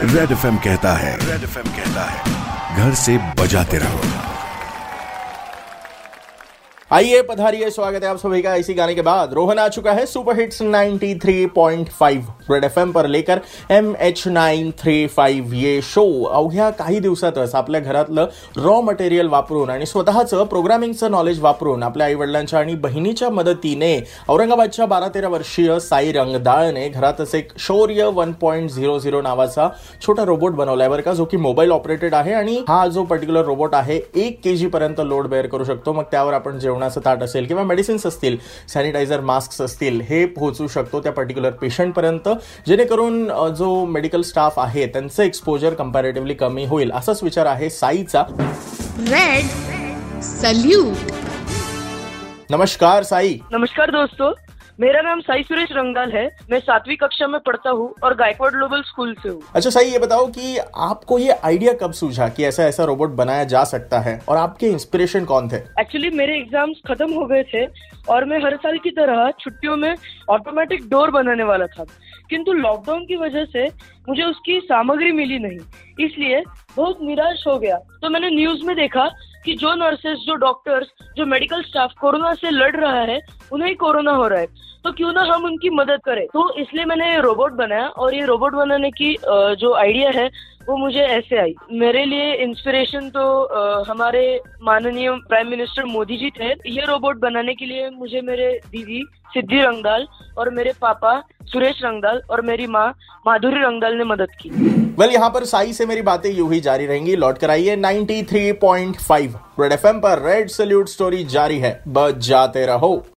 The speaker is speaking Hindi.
रेड एफएम कहता है रेड एफएम कहता है, घर से बजाते रहो। आइए, पधारिए, स्वागत है आप सभी का इसी गाने के बाद। रोहन आ चुका है सुपर हिट्स 93.5 रेड एफ पर लेकर M H nine three five ये शो अवघ्या काही दिवसातच आपल्या घरातलं रॉ मटेरियल वापरून आणि स्वतःचं प्रोग्रामिंगचं नॉलेज वापरून आपल्या आईवडिलांच्या आणि बहिणीच्या मदतीने औरंगाबादच्या बारा तेरा वर्षीय साई रंगदाळने घरातच एक Shaurya one point zero zero नावाचा छोटा रोबोट बनवलाय बरं का जो की मोबाईल ऑपरेटेड आहे आणि हा जो पर्टिक्युलर रोबोट आहे एक के जी पर्यंत लोड बेअर करू शकतो. मग त्यावर आपण जेवणाचं ताट असेल किंवा मेडिसिन्स असतील सॅनिटायझर मास्क असतील हे पोहोचू शकतो त्या पर्टिक्युलर पेशंटपर्यंत जेणेकरून जो मेडिकल स्टाफ आहे त्यांचं एक्सपोजर कम्पॅरेटिव्हली कमी होईल असाच विचार आहे साईचा. रेड सल्यूट नमस्कार साई. नमस्कार दोस्तों मेरा नाम साई सुरेश रंगाल है। मैं सातवीं कक्षा में पढ़ता हूँ और गायकवाड़ ग्लोबल स्कूल से हूँ। अच्छा साई ये बताओ कि आपको ये आइडिया कब सूझा कि ऐसा ऐसा रोबोट बनाया जा सकता है? और आपके इंस्पिरेशन कौन थे? एक्चुअली मेरे एग्ज़ाम्स खत्म हो गए थे और मैं हर साल की तरह छुट्टियों में ऑटोमेटिक डोर बनाने वाला था। किंतु लॉकडाउन की वजह से मुझे उसकी सामग्री मिली नहीं। इसलिए बहुत निराश हो गया। तो मैंने न्यूज़ में देखा कि जो नर्सेस जो डॉक्टर्स जो मेडिकल स्टाफ कोरोना से लड़ रहा है, उन्हें कोरोना हो रहा है। तो क्यों ना हम उनकी मदद करें? तो इसलिए मैंने ये रोबोट बनाया और ये रोबोट बनाने की जो आइडिया है, वो मुझे ऐसे आई। मेरे लिए इंस्पिरेशन तो हमारे माननीय प्राइम मिनिस्टर मोदी जी थे। ये रोबोट बनाने के लिए मुझे मेरे दीदी सिद्धि रंगदाल और मेरे पापा सुरेश रंगदाल और मेरी माँ माधुरी रंगदाल ने मदद की। वेल यहाँ पर साई से मेरी बातें यूँ ही जारी रहेंगी। लौट कर आइए 93.5 रेड एफएम पर रेड सल्यूट स्टोरी जारी है। बजाते रहो।